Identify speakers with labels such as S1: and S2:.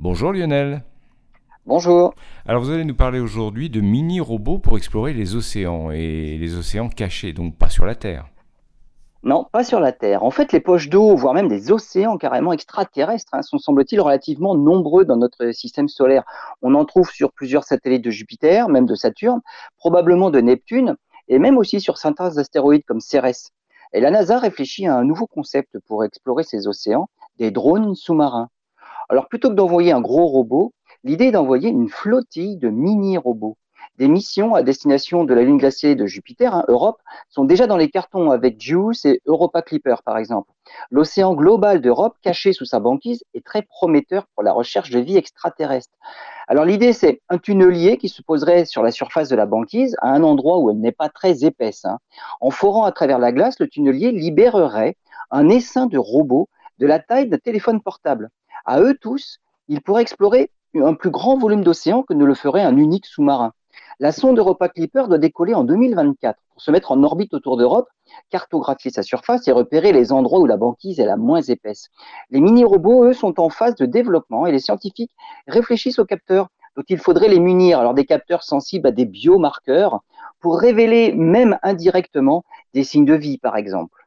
S1: Bonjour Lionel.
S2: Bonjour.
S1: Alors vous allez nous parler aujourd'hui de mini-robots pour explorer les océans et les océans cachés, donc pas sur la Terre.
S2: Non, pas sur la Terre. En fait, les poches d'eau, voire même des océans carrément extraterrestres, hein, sont semble-t-il relativement nombreux dans notre système solaire. On en trouve sur plusieurs satellites de Jupiter, même de Saturne, probablement de Neptune, et même aussi sur certains astéroïdes comme Cérès. Et la NASA réfléchit à un nouveau concept pour explorer ces océans, des drones sous-marins. Alors plutôt que d'envoyer un gros robot, l'idée est d'envoyer une flottille de mini-robots. Des missions à destination de la lune glacée de Jupiter, hein, Europe, sont déjà dans les cartons avec JUICE et Europa Clipper, par exemple. L'océan global d'Europe, caché sous sa banquise, est très prometteur pour la recherche de vie extraterrestre. Alors l'idée, c'est un tunnelier qui se poserait sur la surface de la banquise, à un endroit où elle n'est pas très épaisse. Hein. En forant à travers la glace, le tunnelier libérerait un essaim de robots de la taille d'un téléphone portable. À eux tous, ils pourraient explorer un plus grand volume d'océan que ne le ferait un unique sous-marin. La sonde Europa Clipper doit décoller en 2024 pour se mettre en orbite autour d'Europe, cartographier sa surface et repérer les endroits où la banquise est la moins épaisse. Les mini-robots, eux, sont en phase de développement et les scientifiques réfléchissent aux capteurs dont il faudrait les munir, alors des capteurs sensibles à des biomarqueurs pour révéler même indirectement des signes de vie, par exemple.